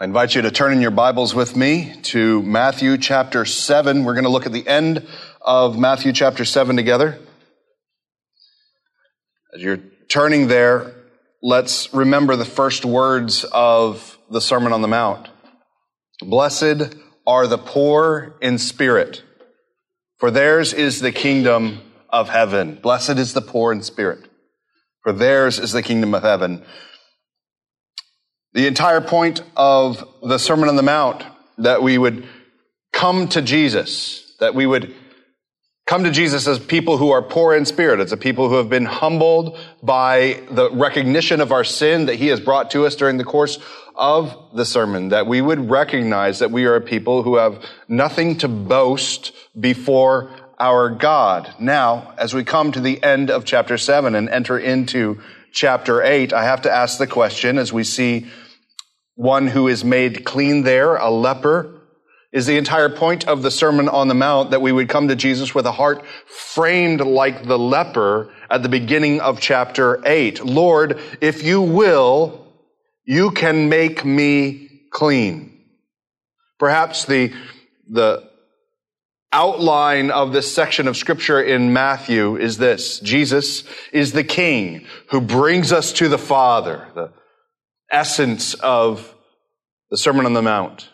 I invite you to turn in your Bibles with me to Matthew chapter 7. We're going to look at the end of Matthew chapter 7 together. As you're turning there, let's remember the first words of the Sermon on the Mount. Blessed are the poor in spirit, for theirs is the kingdom of heaven. Blessed is the poor in spirit, for theirs is the kingdom of heaven. The entire point of the Sermon on the Mount that we would come to Jesus, that we would come to Jesus as people who are poor in spirit, as a people who have been humbled by the recognition of our sin that he has brought to us during the course of the sermon, that we would recognize that we are a people who have nothing to boast before our God. Now, as we come to the end of chapter 7 and enter into chapter 8, I have to ask the question as we see one who is made clean there, a leper, is the entire point of the Sermon on the Mount that we would come to Jesus with a heart framed like the leper at the beginning of chapter 8. Lord, if you will, you can make me clean. Perhaps the, the outline of this section of scripture in Matthew is this. Jesus is the king who brings us to the Father. The, essence of the Sermon on the Mount.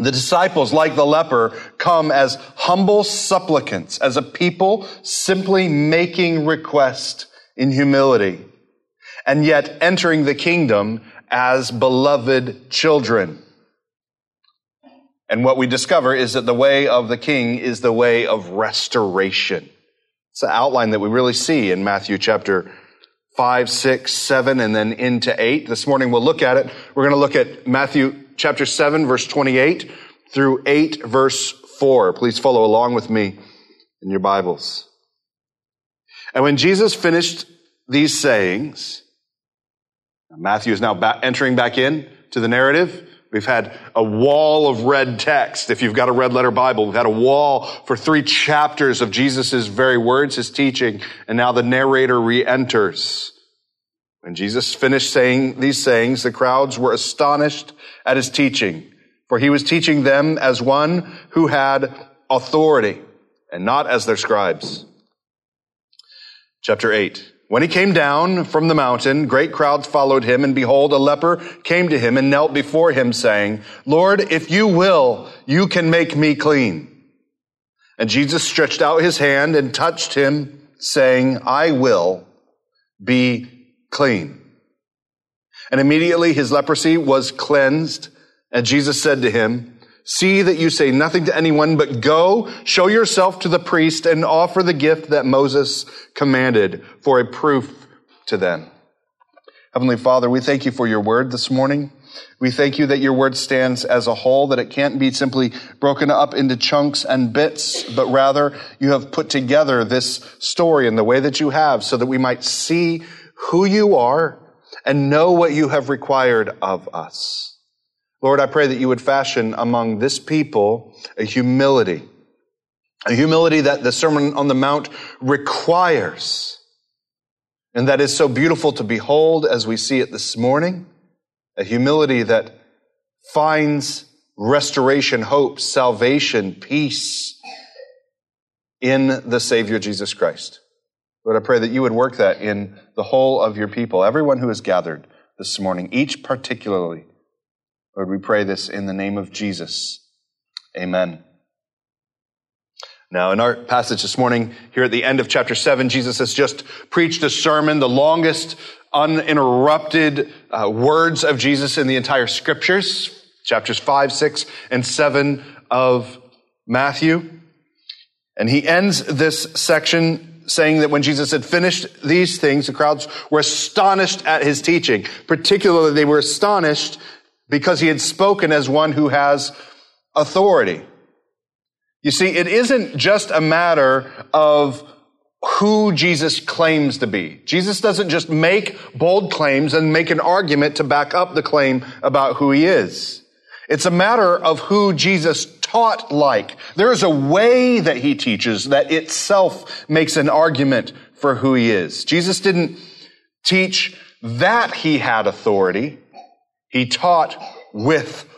The disciples, like the leper, come as humble supplicants, as a people simply making request in humility, and yet entering the kingdom as beloved children. And what we discover is that the way of the king is the way of restoration. It's the outline that we really see in Matthew chapter 5, 6, 7, and then into 8. This morning we'll look at it. We're going to look at Matthew chapter 7, verse 28 through 8, verse 4. Please follow along with me in your Bibles. And when Jesus finished these sayings, Matthew is now entering back in to the narrative. We've had a wall of red text. If you've got a red letter Bible, we've had a wall for three chapters of Jesus' very words, his teaching, and now the narrator re-enters. When Jesus finished saying these sayings, the crowds were astonished at his teaching, for he was teaching them as one who had authority and not as their scribes. Chapter 8. When he came down from the mountain, great crowds followed him, and behold, a leper came to him and knelt before him, saying, Lord, if you will, you can make me clean. And Jesus stretched out his hand and touched him, saying, I will be clean. And immediately his leprosy was cleansed, and Jesus said to him, See that you say nothing to anyone, but go, show yourself to the priest, and offer the gift that Moses commanded for a proof to them. Heavenly Father, we thank you for your word this morning. We thank you that your word stands as a whole, that it can't be simply broken up into chunks and bits, but rather you have put together this story in the way that you have so that we might see who you are and know what you have required of us. Lord, I pray that you would fashion among this people a humility, a humility that the Sermon on the Mount requires, and that is so beautiful to behold as we see it this morning, a humility that finds restoration, hope, salvation, peace in the Savior Jesus Christ. Lord, I pray that you would work that in the whole of your people, everyone who is gathered this morning, each particularly. Lord, we pray this in the name of Jesus. Amen. Now, in our passage this morning, here at the end of chapter 7, Jesus has just preached a sermon, the longest uninterrupted uh, words of Jesus in the entire scriptures, chapters 5, 6, and 7 of Matthew. And he ends this section saying that when Jesus had finished these things, the crowds were astonished at his teaching. Particularly, they were astonished because he had spoken as one who has authority. You see, it isn't just a matter of who Jesus claims to be. Jesus doesn't just make bold claims and make an argument to back up the claim about who he is. It's a matter of who Jesus taught like. There is a way that he teaches that itself makes an argument for who he is. Jesus didn't teach that he had authority. He taught with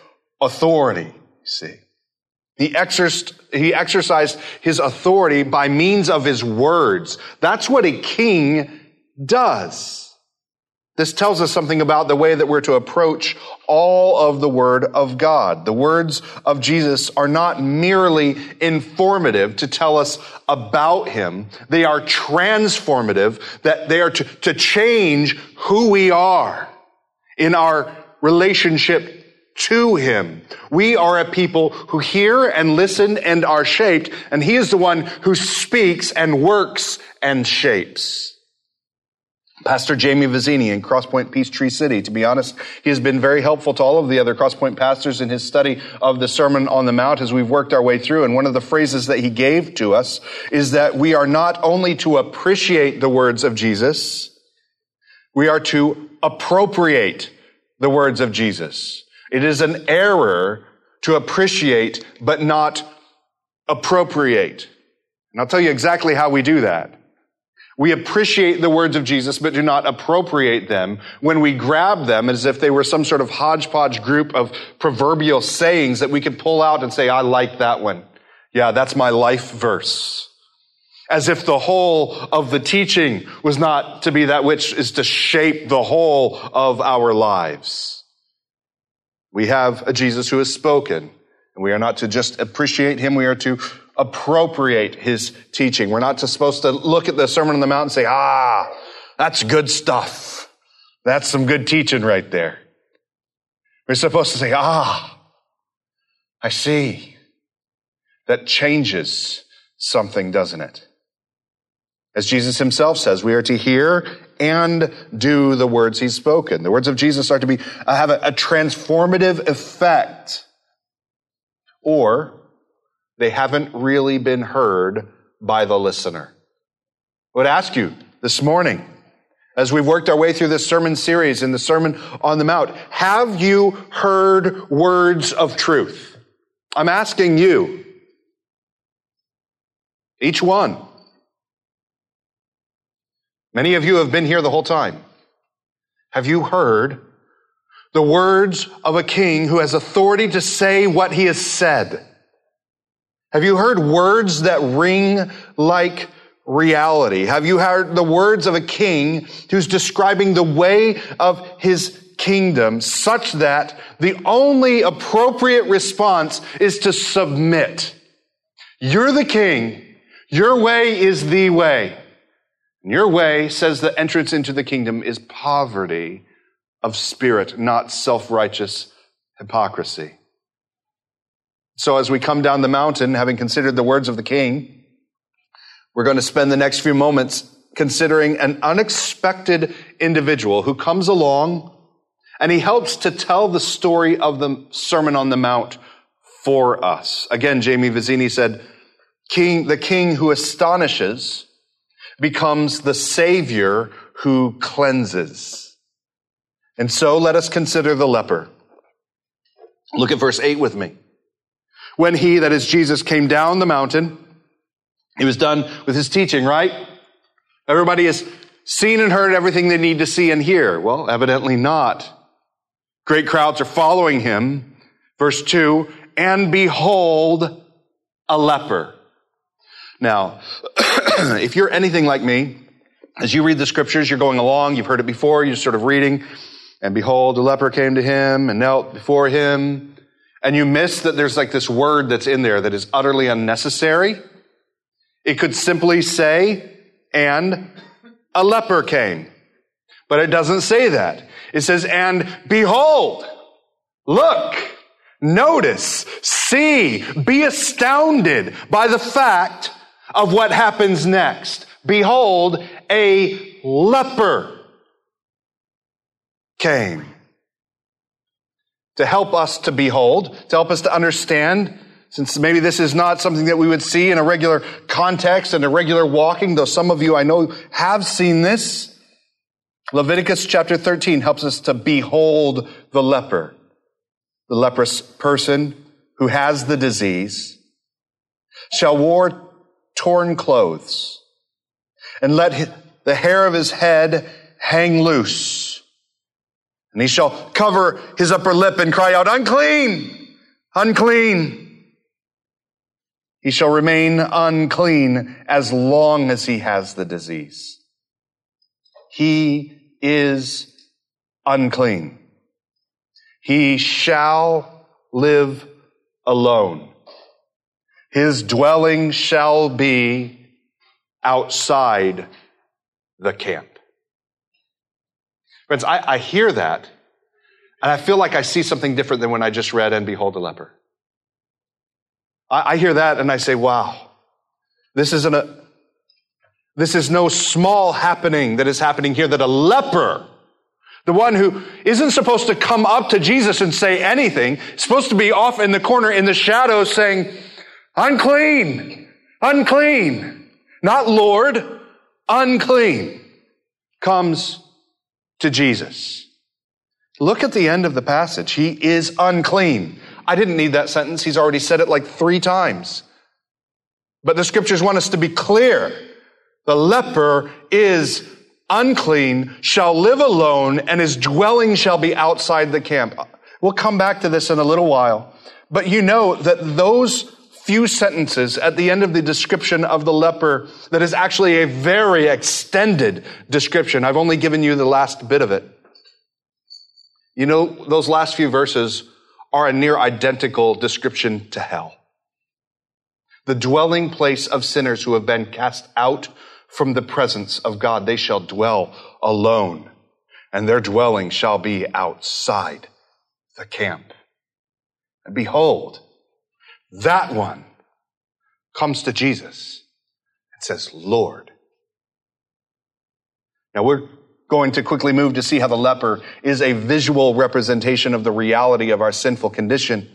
authority, see. He, exercised, he exercised his authority by means of his words. That's what a king does. This tells us something about the way that we're to approach all of the Word of God. The words of Jesus are not merely informative to tell us about Him. They are transformative, that they are to, to change who we are in our relationship to Him. We are a people who hear and listen and are shaped, and He is the one who speaks and works and shapes. Pastor Jamie Vizzini in Crosspoint Peachtree City. To be honest, he has been very helpful to all of the other Crosspoint pastors in his study of the Sermon on the Mount as we've worked our way through. And one of the phrases that he gave to us is that we are not only to appreciate the words of Jesus, we are to appropriate the words of Jesus. It is an error to appreciate but not appropriate. And I'll tell you exactly how we do that. We appreciate the words of Jesus, but do not appropriate them when we grab them as if they were some sort of hodgepodge group of proverbial sayings that we could pull out and say, I like that one. Yeah, that's my life verse. As if the whole of the teaching was not to be that which is to shape the whole of our lives. We have a Jesus who has spoken, and we are not to just appreciate him, we are to appropriate his teaching. We're not supposed to look at the Sermon on the Mount and say, ah, that's good stuff. That's some good teaching right there. We're supposed to say, ah, I see. That changes something, doesn't it? As Jesus himself says, we are to hear and do the words he's spoken. The words of Jesus are to be, uh, have a, a transformative effect. Or they haven't really been heard by the listener. I would ask you this morning, as we've worked our way through this sermon series in the Sermon on the Mount, have you heard words of truth? I'm asking you, each one. Many of you have been here the whole time. Have you heard the words of a king who has authority to say what he has said? Have you heard words that ring like reality? Have you heard the words of a king who's describing the way of his kingdom such that the only appropriate response is to submit? You're the king. Your way is the way. Your way says the entrance into the kingdom is poverty of spirit, not self-righteous hypocrisy. So as we come down the mountain, having considered the words of the king, we're going to spend the next few moments considering an unexpected individual who comes along and he helps to tell the story of the Sermon on the Mount for us. Again, Jamie Vizzini said, King, the king who astonishes becomes the savior who cleanses. And so let us consider the leper. Look at verse 8 with me. When he, that is Jesus, came down the mountain, he was done with his teaching, right? Everybody has seen and heard everything they need to see and hear. Well, evidently not. Great crowds are following him. Verse 2 And behold, a leper. Now, if you're anything like me, as you read the scriptures, you're going along, you've heard it before, you're sort of reading, and behold, a leper came to him and knelt before him and you miss that there's like this word that's in there that is utterly unnecessary, it could simply say, and a leper came. But it doesn't say that. It says, and behold, look, notice, see, be astounded by the fact of what happens next. Behold, a leper came to help us to behold, to help us to understand, since maybe this is not something that we would see in a regular context and a regular walking, though some of you I know have seen this. Leviticus chapter 13 helps us to behold the leper, the leprous person who has the disease, shall wear torn clothes and let the hair of his head hang loose And he shall cover his upper lip and cry out, unclean, unclean. He shall remain unclean as long as he has the disease. He is unclean. He shall live alone. His dwelling shall be outside the camp. Friends, I, I hear that, and I feel like I see something different than when I just read and behold a leper. I, I hear that and I say, wow, this isn't a, this is no small happening that is happening here that a leper, the one who isn't supposed to come up to Jesus and say anything, supposed to be off in the corner in the shadows saying, unclean, unclean, not Lord, unclean, comes to Jesus. Look at the end of the passage. He is unclean. I didn't need that sentence. He's already said it like three times. But the scriptures want us to be clear. The leper is unclean, shall live alone, and his dwelling shall be outside the camp. We'll come back to this in a little while. But you know that those few sentences at the end of the description of the leper that is actually a very extended description. I've only given you the last bit of it. You know, those last few verses are a near identical description to hell. The dwelling place of sinners who have been cast out from the presence of God. They shall dwell alone, and their dwelling shall be outside the camp. And behold, that one comes to Jesus and says, Lord. Now we're going to quickly move to see how the leper is a visual representation of the reality of our sinful condition.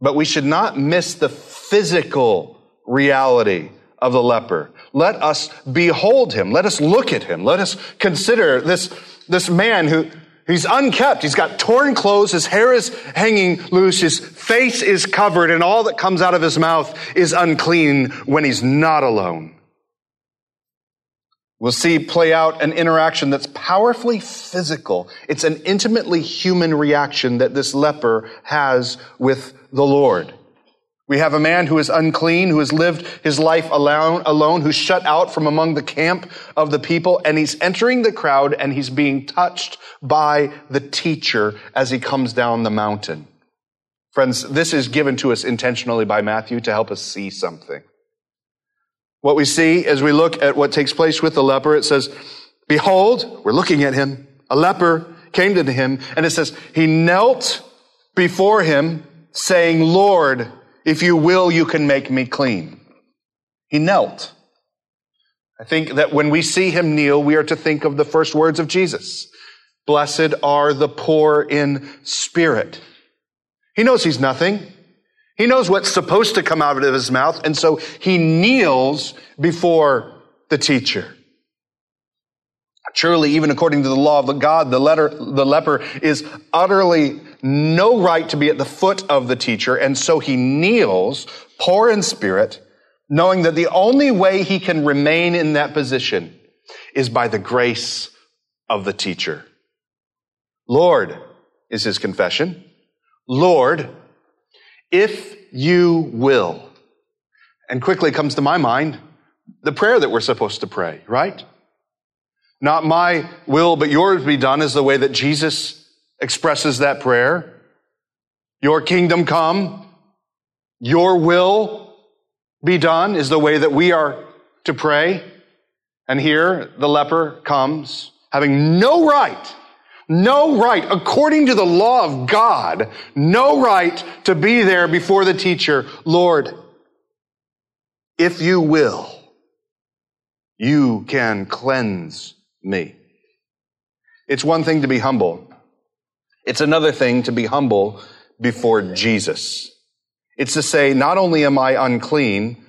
But we should not miss the physical reality of the leper. Let us behold him. Let us look at him. Let us consider this, this man who, He's unkept. He's got torn clothes. His hair is hanging loose. His face is covered and all that comes out of his mouth is unclean when he's not alone. We'll see play out an interaction that's powerfully physical. It's an intimately human reaction that this leper has with the Lord. We have a man who is unclean, who has lived his life alone, alone, who's shut out from among the camp of the people, and he's entering the crowd and he's being touched by the teacher as he comes down the mountain. Friends, this is given to us intentionally by Matthew to help us see something. What we see as we look at what takes place with the leper, it says, Behold, we're looking at him, a leper came to him, and it says, He knelt before him, saying, Lord, if you will, you can make me clean. He knelt. I think that when we see him kneel, we are to think of the first words of Jesus. Blessed are the poor in spirit. He knows he's nothing. He knows what's supposed to come out of his mouth, and so he kneels before the teacher. Truly, even according to the law of God, the, letter, the leper is utterly no right to be at the foot of the teacher, and so he kneels, poor in spirit, knowing that the only way he can remain in that position is by the grace of the teacher. Lord, is his confession. Lord, if you will. And quickly comes to my mind the prayer that we're supposed to pray, right? Not my will, but yours be done is the way that Jesus expresses that prayer. Your kingdom come, your will be done is the way that we are to pray. And here the leper comes having no right, no right, according to the law of God, no right to be there before the teacher. Lord, if you will, you can cleanse me. It's one thing to be humble. It's another thing to be humble before Jesus. It's to say, not only am I unclean,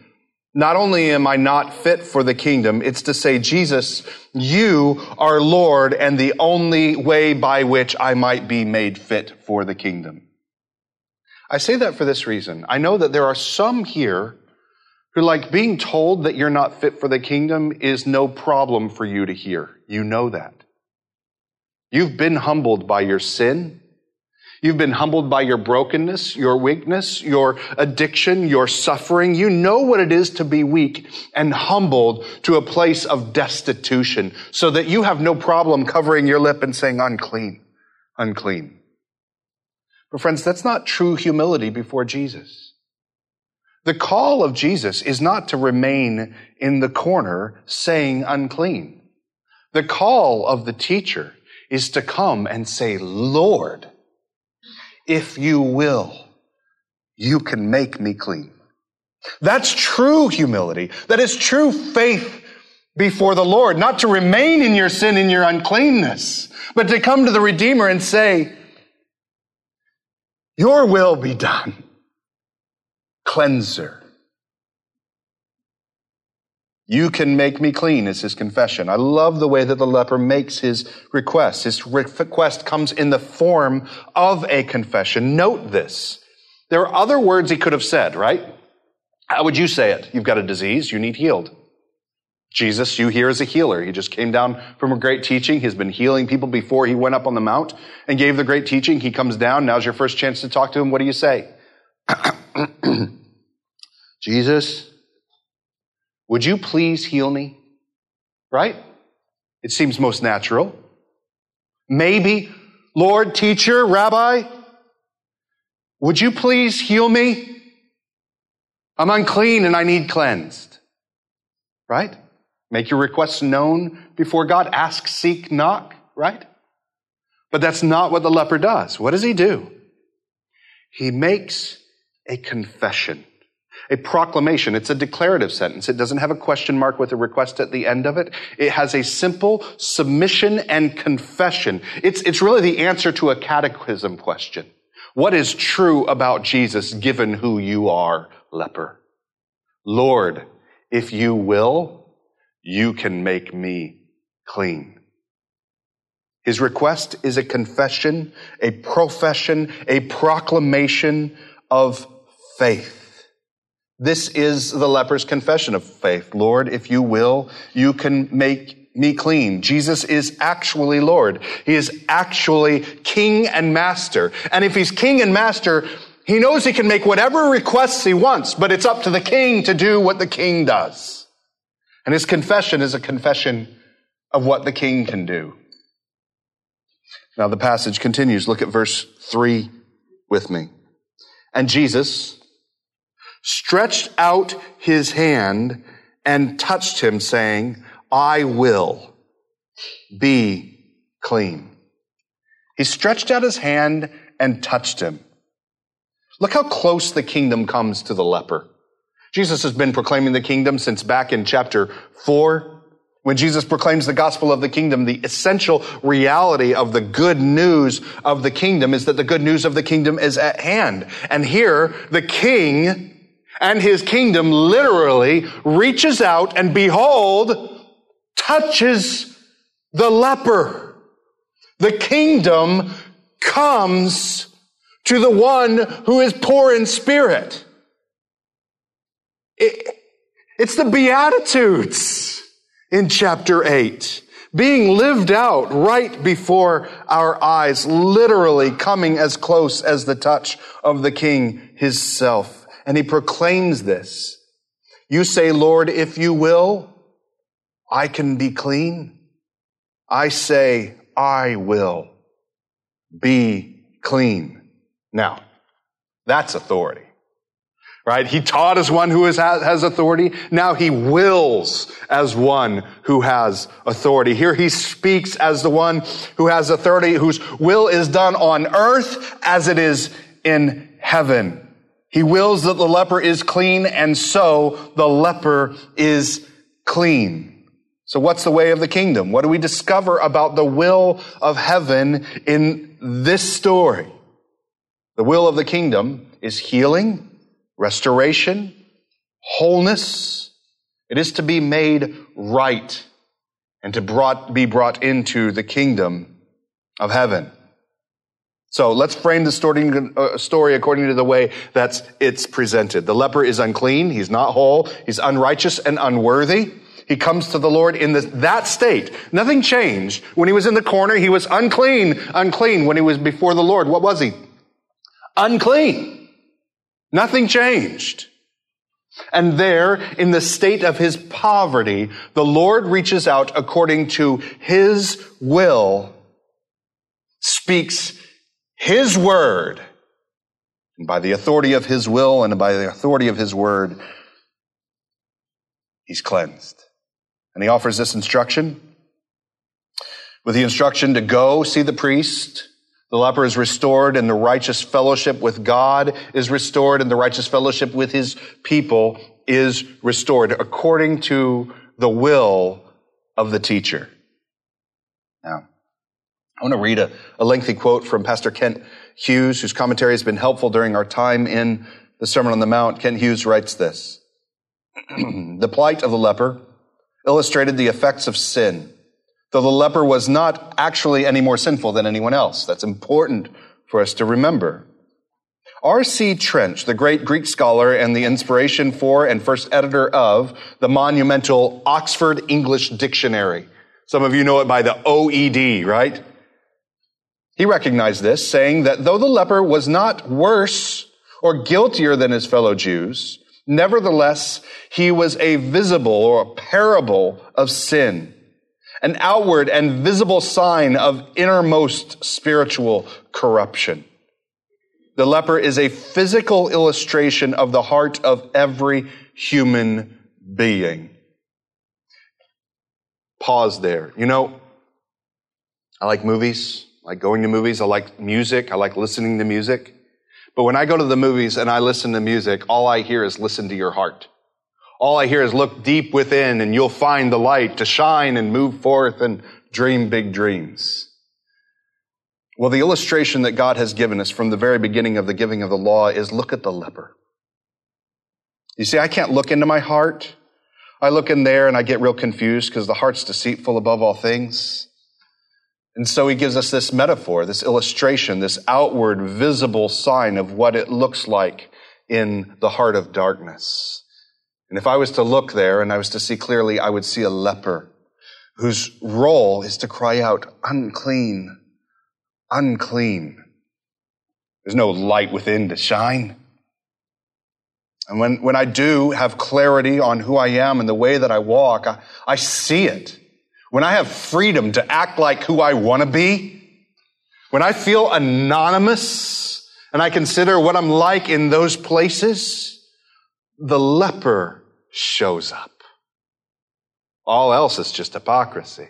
not only am I not fit for the kingdom, it's to say, Jesus, you are Lord and the only way by which I might be made fit for the kingdom. I say that for this reason. I know that there are some here who like being told that you're not fit for the kingdom is no problem for you to hear. You know that. You've been humbled by your sin. You've been humbled by your brokenness, your weakness, your addiction, your suffering. You know what it is to be weak and humbled to a place of destitution so that you have no problem covering your lip and saying unclean, unclean. But friends, that's not true humility before Jesus. The call of Jesus is not to remain in the corner saying unclean. The call of the teacher is to come and say, Lord, if you will, you can make me clean. That's true humility. That is true faith before the Lord, not to remain in your sin and your uncleanness, but to come to the Redeemer and say, your will be done. Cleanser. You can make me clean is his confession. I love the way that the leper makes his request. His request comes in the form of a confession. Note this. There are other words he could have said, right? How would you say it? You've got a disease, you need healed. Jesus, you here as a healer. He just came down from a great teaching. He's been healing people before he went up on the mount and gave the great teaching. He comes down. Now's your first chance to talk to him. What do you say? Jesus, would you please heal me? Right? It seems most natural. Maybe, Lord, teacher, rabbi, would you please heal me? I'm unclean and I need cleansed. Right? Make your requests known before God. Ask, seek, knock, right? But that's not what the leper does. What does he do? He makes a confession a proclamation. It's a declarative sentence. It doesn't have a question mark with a request at the end of it. It has a simple submission and confession. It's, it's really the answer to a catechism question. What is true about Jesus given who you are, leper? Lord, if you will, you can make me clean. His request is a confession, a profession, a proclamation of faith. This is the leper's confession of faith. Lord, if you will, you can make me clean. Jesus is actually Lord. He is actually King and Master. And if he's King and Master, he knows he can make whatever requests he wants, but it's up to the King to do what the King does. And his confession is a confession of what the King can do. Now the passage continues. Look at verse three with me. And Jesus, stretched out his hand and touched him, saying, I will be clean. He stretched out his hand and touched him. Look how close the kingdom comes to the leper. Jesus has been proclaiming the kingdom since back in chapter four. When Jesus proclaims the gospel of the kingdom, the essential reality of the good news of the kingdom is that the good news of the kingdom is at hand. And here, the king and his kingdom literally reaches out and behold, touches the leper. The kingdom comes to the one who is poor in spirit. It, it's the Beatitudes in chapter 8 being lived out right before our eyes, literally coming as close as the touch of the king himself and he proclaims this. You say, Lord, if you will, I can be clean. I say, I will be clean. Now, that's authority. Right? He taught as one who has, has authority. Now he wills as one who has authority. Here he speaks as the one who has authority, whose will is done on earth as it is in heaven. He wills that the leper is clean, and so the leper is clean. So what's the way of the kingdom? What do we discover about the will of heaven in this story? The will of the kingdom is healing, restoration, wholeness. It is to be made right and to brought, be brought into the kingdom of heaven. So let's frame the story, uh, according to the way that it's presented. The leper is unclean. He's not whole. He's unrighteous and unworthy. He comes to the Lord in this, that state. Nothing changed. When he was in the corner, he was unclean, unclean. When he was before the Lord, what was he? Unclean. Nothing changed. And there, in the state of his poverty, the Lord reaches out according to his will, speaks his word, and by the authority of his will and by the authority of his word, he's cleansed. And he offers this instruction with the instruction to go see the priest. The leper is restored and the righteous fellowship with God is restored and the righteous fellowship with his people is restored according to the will of the teacher. I want to read a, a lengthy quote from Pastor Kent Hughes, whose commentary has been helpful during our time in the Sermon on the Mount. Kent Hughes writes this. the plight of the leper illustrated the effects of sin, though the leper was not actually any more sinful than anyone else. That's important for us to remember. R.C. Trench, the great Greek scholar and the inspiration for and first editor of the monumental Oxford English Dictionary. Some of you know it by the OED, right? He recognized this, saying that though the leper was not worse or guiltier than his fellow Jews, nevertheless, he was a visible or a parable of sin, an outward and visible sign of innermost spiritual corruption. The leper is a physical illustration of the heart of every human being. Pause there. You know, I like movies. Like going to movies. I like music. I like listening to music. But when I go to the movies and I listen to music, all I hear is listen to your heart. All I hear is look deep within and you'll find the light to shine and move forth and dream big dreams. Well, the illustration that God has given us from the very beginning of the giving of the law is look at the leper. You see, I can't look into my heart. I look in there and I get real confused because the heart's deceitful above all things. And so he gives us this metaphor, this illustration, this outward visible sign of what it looks like in the heart of darkness. And if I was to look there and I was to see clearly, I would see a leper whose role is to cry out, unclean, unclean. There's no light within to shine. And when, when I do have clarity on who I am and the way that I walk, I, I see it when I have freedom to act like who I want to be, when I feel anonymous and I consider what I'm like in those places, the leper shows up. All else is just hypocrisy.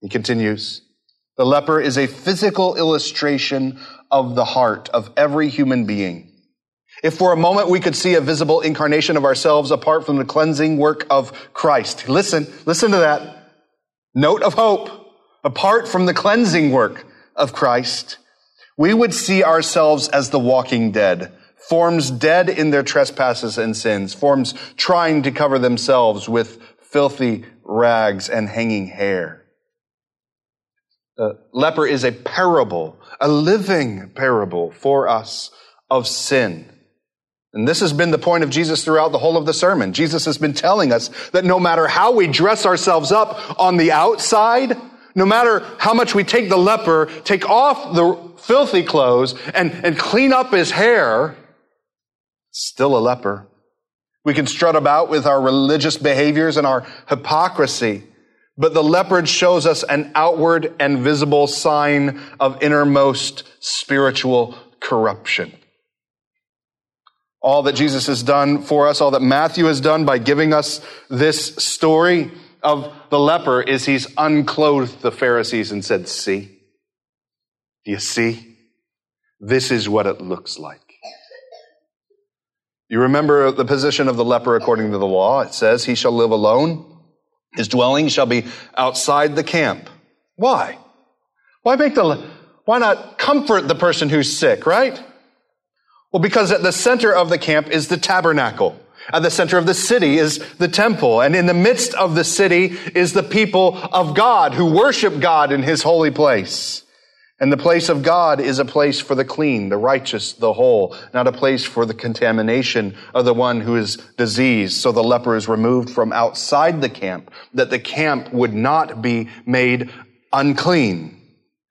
He continues, the leper is a physical illustration of the heart of every human being. If for a moment we could see a visible incarnation of ourselves apart from the cleansing work of Christ. Listen, listen to that. Note of hope. Apart from the cleansing work of Christ, we would see ourselves as the walking dead, forms dead in their trespasses and sins, forms trying to cover themselves with filthy rags and hanging hair. The leper is a parable, a living parable for us of sin and this has been the point of Jesus throughout the whole of the sermon. Jesus has been telling us that no matter how we dress ourselves up on the outside, no matter how much we take the leper, take off the filthy clothes and, and clean up his hair, still a leper. We can strut about with our religious behaviors and our hypocrisy, but the leopard shows us an outward and visible sign of innermost spiritual corruption all that Jesus has done for us, all that Matthew has done by giving us this story of the leper is he's unclothed the Pharisees and said, see, do you see? This is what it looks like. You remember the position of the leper according to the law. It says he shall live alone. His dwelling shall be outside the camp. Why? Why make the, why not comfort the person who's sick, right? Well, because at the center of the camp is the tabernacle. At the center of the city is the temple. And in the midst of the city is the people of God who worship God in his holy place. And the place of God is a place for the clean, the righteous, the whole, not a place for the contamination of the one who is diseased. So the leper is removed from outside the camp, that the camp would not be made unclean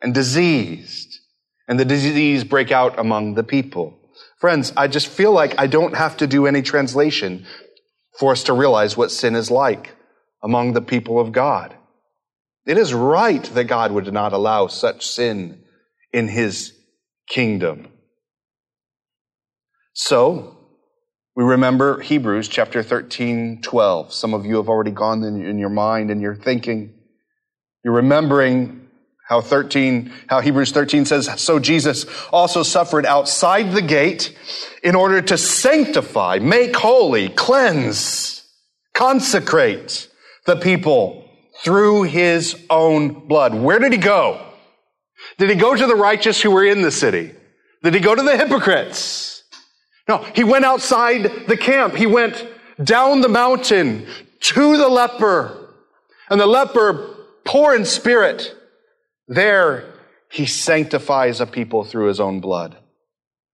and diseased, and the disease break out among the people. Friends, I just feel like I don't have to do any translation for us to realize what sin is like among the people of God. It is right that God would not allow such sin in his kingdom. So, we remember Hebrews chapter 13, 12. Some of you have already gone in, your mind and you're thinking. You're remembering how 13, how Hebrews 13 says, so Jesus also suffered outside the gate in order to sanctify, make holy, cleanse, consecrate the people through his own blood. Where did he go? Did he go to the righteous who were in the city? Did he go to the hypocrites? No, he went outside the camp. He went down the mountain to the leper. And the leper, poor in spirit, there, he sanctifies a people through his own blood.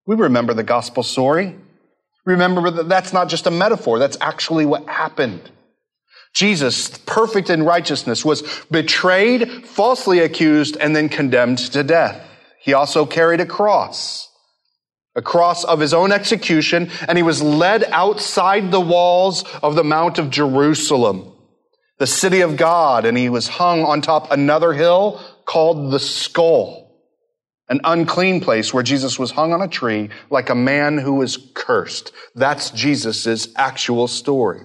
We remember the gospel story. Remember that that's not just a metaphor, that's actually what happened. Jesus, perfect in righteousness, was betrayed, falsely accused, and then condemned to death. He also carried a cross, a cross of his own execution, and he was led outside the walls of the Mount of Jerusalem, the city of God, and he was hung on top another hill called the skull, an unclean place where Jesus was hung on a tree like a man who was cursed. That's Jesus' actual story.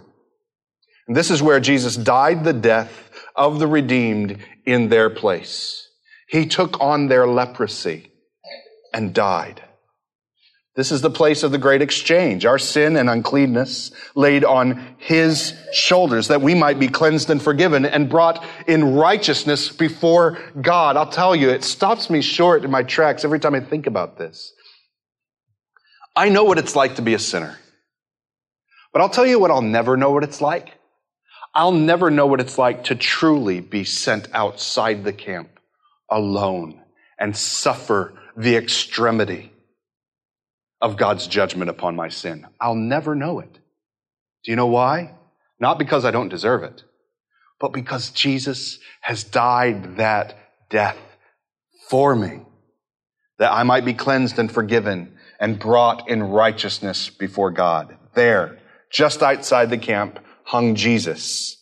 And this is where Jesus died the death of the redeemed in their place. He took on their leprosy and died. This is the place of the great exchange, our sin and uncleanness laid on his shoulders that we might be cleansed and forgiven and brought in righteousness before God. I'll tell you, it stops me short in my tracks every time I think about this. I know what it's like to be a sinner. But I'll tell you what I'll never know what it's like. I'll never know what it's like to truly be sent outside the camp alone and suffer the extremity of God's judgment upon my sin. I'll never know it. Do you know why? Not because I don't deserve it, but because Jesus has died that death for me, that I might be cleansed and forgiven and brought in righteousness before God. There, just outside the camp, hung Jesus.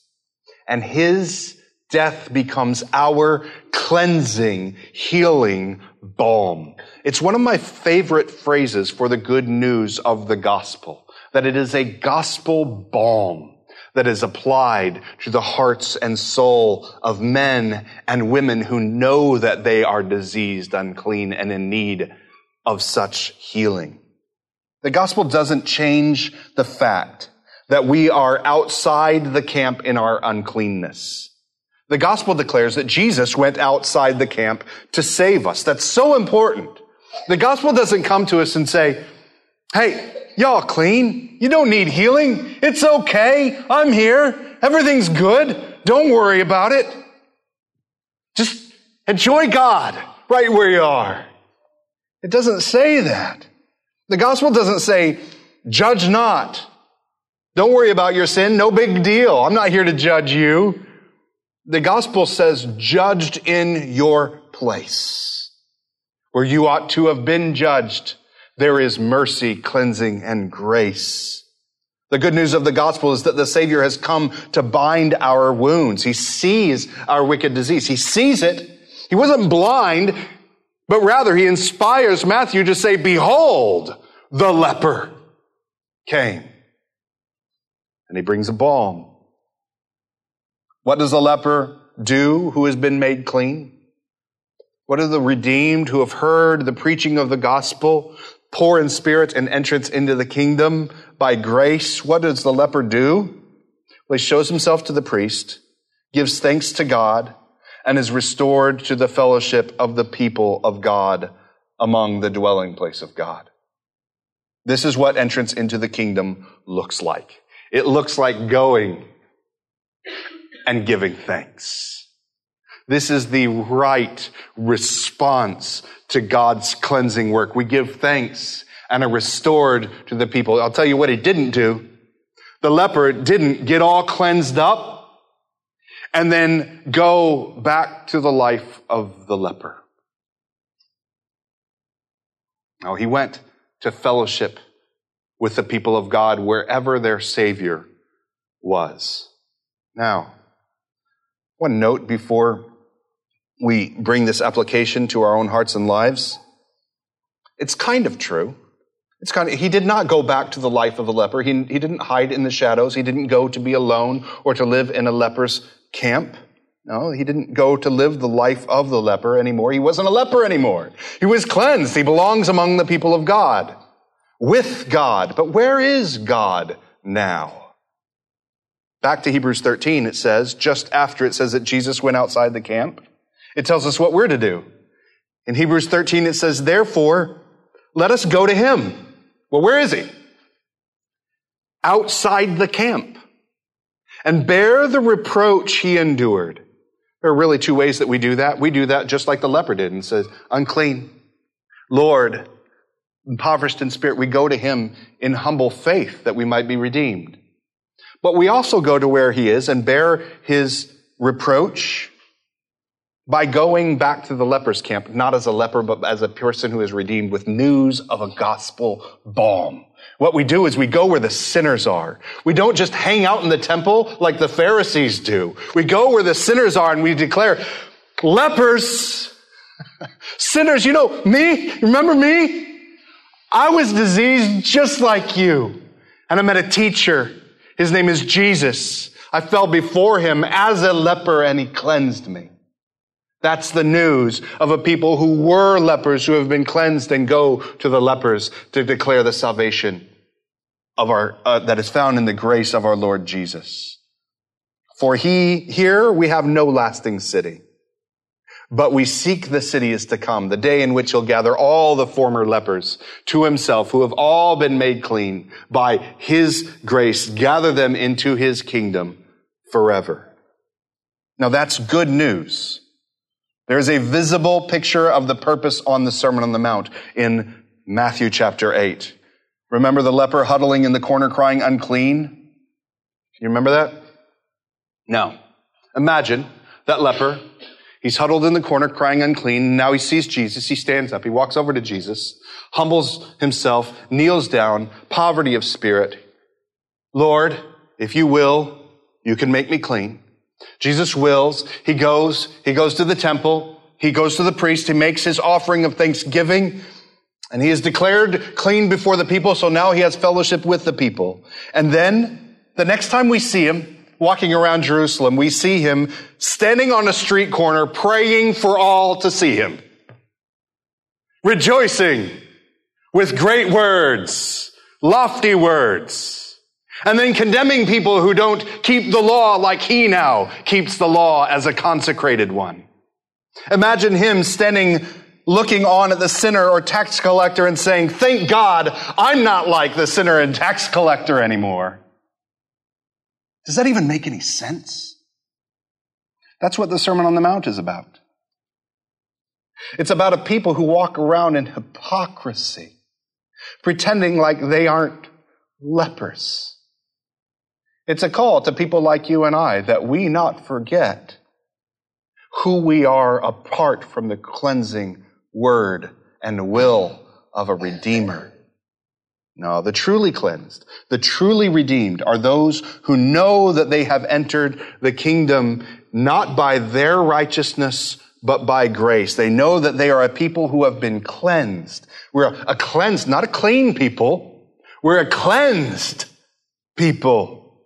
And his death becomes our cleansing, healing balm. It's one of my favorite phrases for the good news of the gospel, that it is a gospel balm that is applied to the hearts and soul of men and women who know that they are diseased, unclean, and in need of such healing. The gospel doesn't change the fact that we are outside the camp in our uncleanness. The gospel declares that Jesus went outside the camp to save us. That's so important. The gospel doesn't come to us and say, Hey, y'all clean. You don't need healing. It's okay. I'm here. Everything's good. Don't worry about it. Just enjoy God right where you are. It doesn't say that. The gospel doesn't say, judge not. Don't worry about your sin. No big deal. I'm not here to judge you. The gospel says, judged in your place, where you ought to have been judged. There is mercy, cleansing, and grace. The good news of the gospel is that the Savior has come to bind our wounds. He sees our wicked disease. He sees it. He wasn't blind, but rather he inspires Matthew to say, behold, the leper came. And he brings a balm what does the leper do who has been made clean? What do the redeemed who have heard the preaching of the gospel, poor in spirit and entrance into the kingdom by grace? What does the leper do? Well, he shows himself to the priest, gives thanks to God, and is restored to the fellowship of the people of God among the dwelling place of God. This is what entrance into the kingdom looks like. It looks like going and giving thanks. This is the right response to God's cleansing work. We give thanks and are restored to the people. I'll tell you what he didn't do. The leper didn't get all cleansed up and then go back to the life of the leper. No, he went to fellowship with the people of God wherever their Savior was. Now, one note before we bring this application to our own hearts and lives. It's kind of true. It's kind of, he did not go back to the life of a leper. He, he didn't hide in the shadows. He didn't go to be alone or to live in a leper's camp. No, he didn't go to live the life of the leper anymore. He wasn't a leper anymore. He was cleansed. He belongs among the people of God, with God. But where is God now? Back to Hebrews 13, it says, just after it says that Jesus went outside the camp, it tells us what we're to do. In Hebrews 13, it says, therefore, let us go to him. Well, where is he? Outside the camp and bear the reproach he endured. There are really two ways that we do that. We do that just like the leper did and says, unclean. Lord, impoverished in spirit, we go to him in humble faith that we might be redeemed. But we also go to where he is and bear his reproach by going back to the leper's camp, not as a leper, but as a person who is redeemed with news of a gospel balm. What we do is we go where the sinners are. We don't just hang out in the temple like the Pharisees do. We go where the sinners are and we declare, lepers, sinners, you know, me, remember me? I was diseased just like you. And I met a teacher. His name is Jesus. I fell before him as a leper and he cleansed me. That's the news of a people who were lepers who have been cleansed and go to the lepers to declare the salvation of our, uh, that is found in the grace of our Lord Jesus. For he, here we have no lasting city, but we seek the city is to come, the day in which he'll gather all the former lepers to himself who have all been made clean by his grace, gather them into his kingdom forever. Now that's good news. There is a visible picture of the purpose on the Sermon on the Mount in Matthew chapter 8. Remember the leper huddling in the corner crying unclean? You remember that? Now, imagine that leper. He's huddled in the corner crying unclean. Now he sees Jesus. He stands up. He walks over to Jesus, humbles himself, kneels down, poverty of spirit. Lord, if you will, you can make me clean. Jesus wills. He goes, he goes to the temple. He goes to the priest. He makes his offering of thanksgiving and he is declared clean before the people. So now he has fellowship with the people. And then the next time we see him walking around Jerusalem, we see him standing on a street corner praying for all to see him. Rejoicing with great words, lofty words. And then condemning people who don't keep the law like he now keeps the law as a consecrated one. Imagine him standing looking on at the sinner or tax collector and saying, thank God I'm not like the sinner and tax collector anymore. Does that even make any sense? That's what the Sermon on the Mount is about. It's about a people who walk around in hypocrisy, pretending like they aren't lepers. It's a call to people like you and I that we not forget who we are apart from the cleansing word and will of a redeemer. No, the truly cleansed, the truly redeemed are those who know that they have entered the kingdom not by their righteousness, but by grace. They know that they are a people who have been cleansed. We're a cleansed, not a clean people. We're a cleansed people.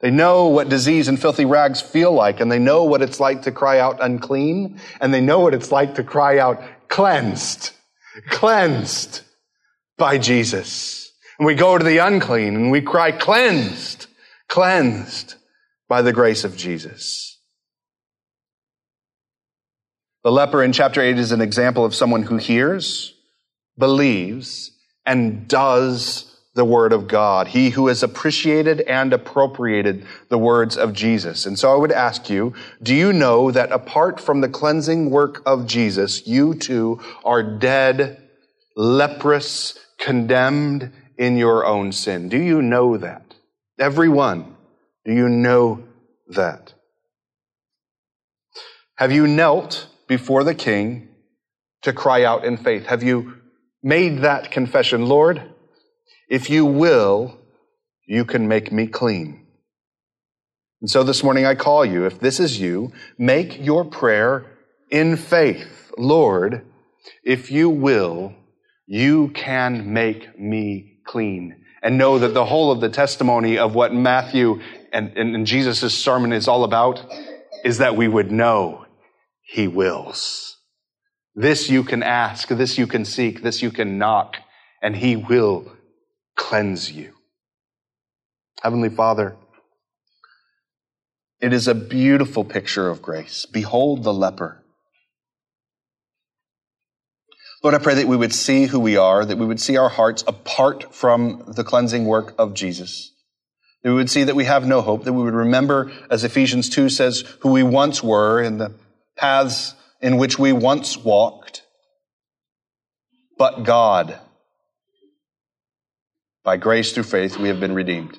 They know what disease and filthy rags feel like, and they know what it's like to cry out unclean, and they know what it's like to cry out cleansed, cleansed by Jesus. And we go to the unclean and we cry cleansed, cleansed by the grace of Jesus. The leper in chapter 8 is an example of someone who hears, believes, and does the word of God, he who has appreciated and appropriated the words of Jesus. And so I would ask you, do you know that apart from the cleansing work of Jesus, you too are dead, leprous, condemned in your own sin? Do you know that? Everyone, do you know that? Have you knelt before the king to cry out in faith? Have you made that confession? Lord, if you will, you can make me clean. And so this morning I call you, if this is you, make your prayer in faith. Lord, if you will, you can make me clean. And know that the whole of the testimony of what Matthew and, and, and Jesus' sermon is all about is that we would know he wills. This you can ask, this you can seek, this you can knock, and he will cleanse you. Heavenly Father, it is a beautiful picture of grace. Behold the leper. Lord, I pray that we would see who we are, that we would see our hearts apart from the cleansing work of Jesus. That we would see that we have no hope, that we would remember, as Ephesians 2 says, who we once were in the paths in which we once walked. But God by grace through faith, we have been redeemed.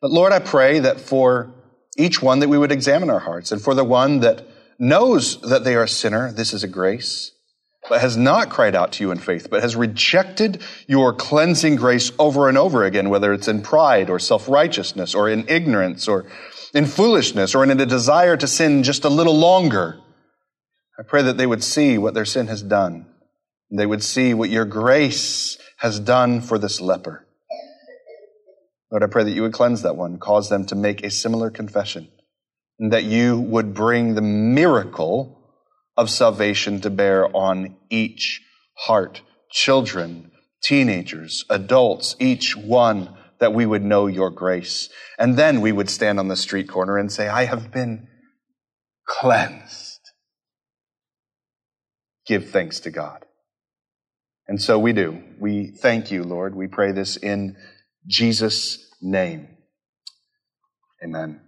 But Lord, I pray that for each one that we would examine our hearts, and for the one that knows that they are a sinner, this is a grace, but has not cried out to you in faith, but has rejected your cleansing grace over and over again, whether it's in pride or self-righteousness or in ignorance or in foolishness or in a desire to sin just a little longer. I pray that they would see what their sin has done. They would see what your grace has done for this leper. Lord, I pray that you would cleanse that one, cause them to make a similar confession, and that you would bring the miracle of salvation to bear on each heart, children, teenagers, adults, each one, that we would know your grace. And then we would stand on the street corner and say, I have been cleansed. Give thanks to God. And so we do. We thank you, Lord. We pray this in Jesus' name. Amen.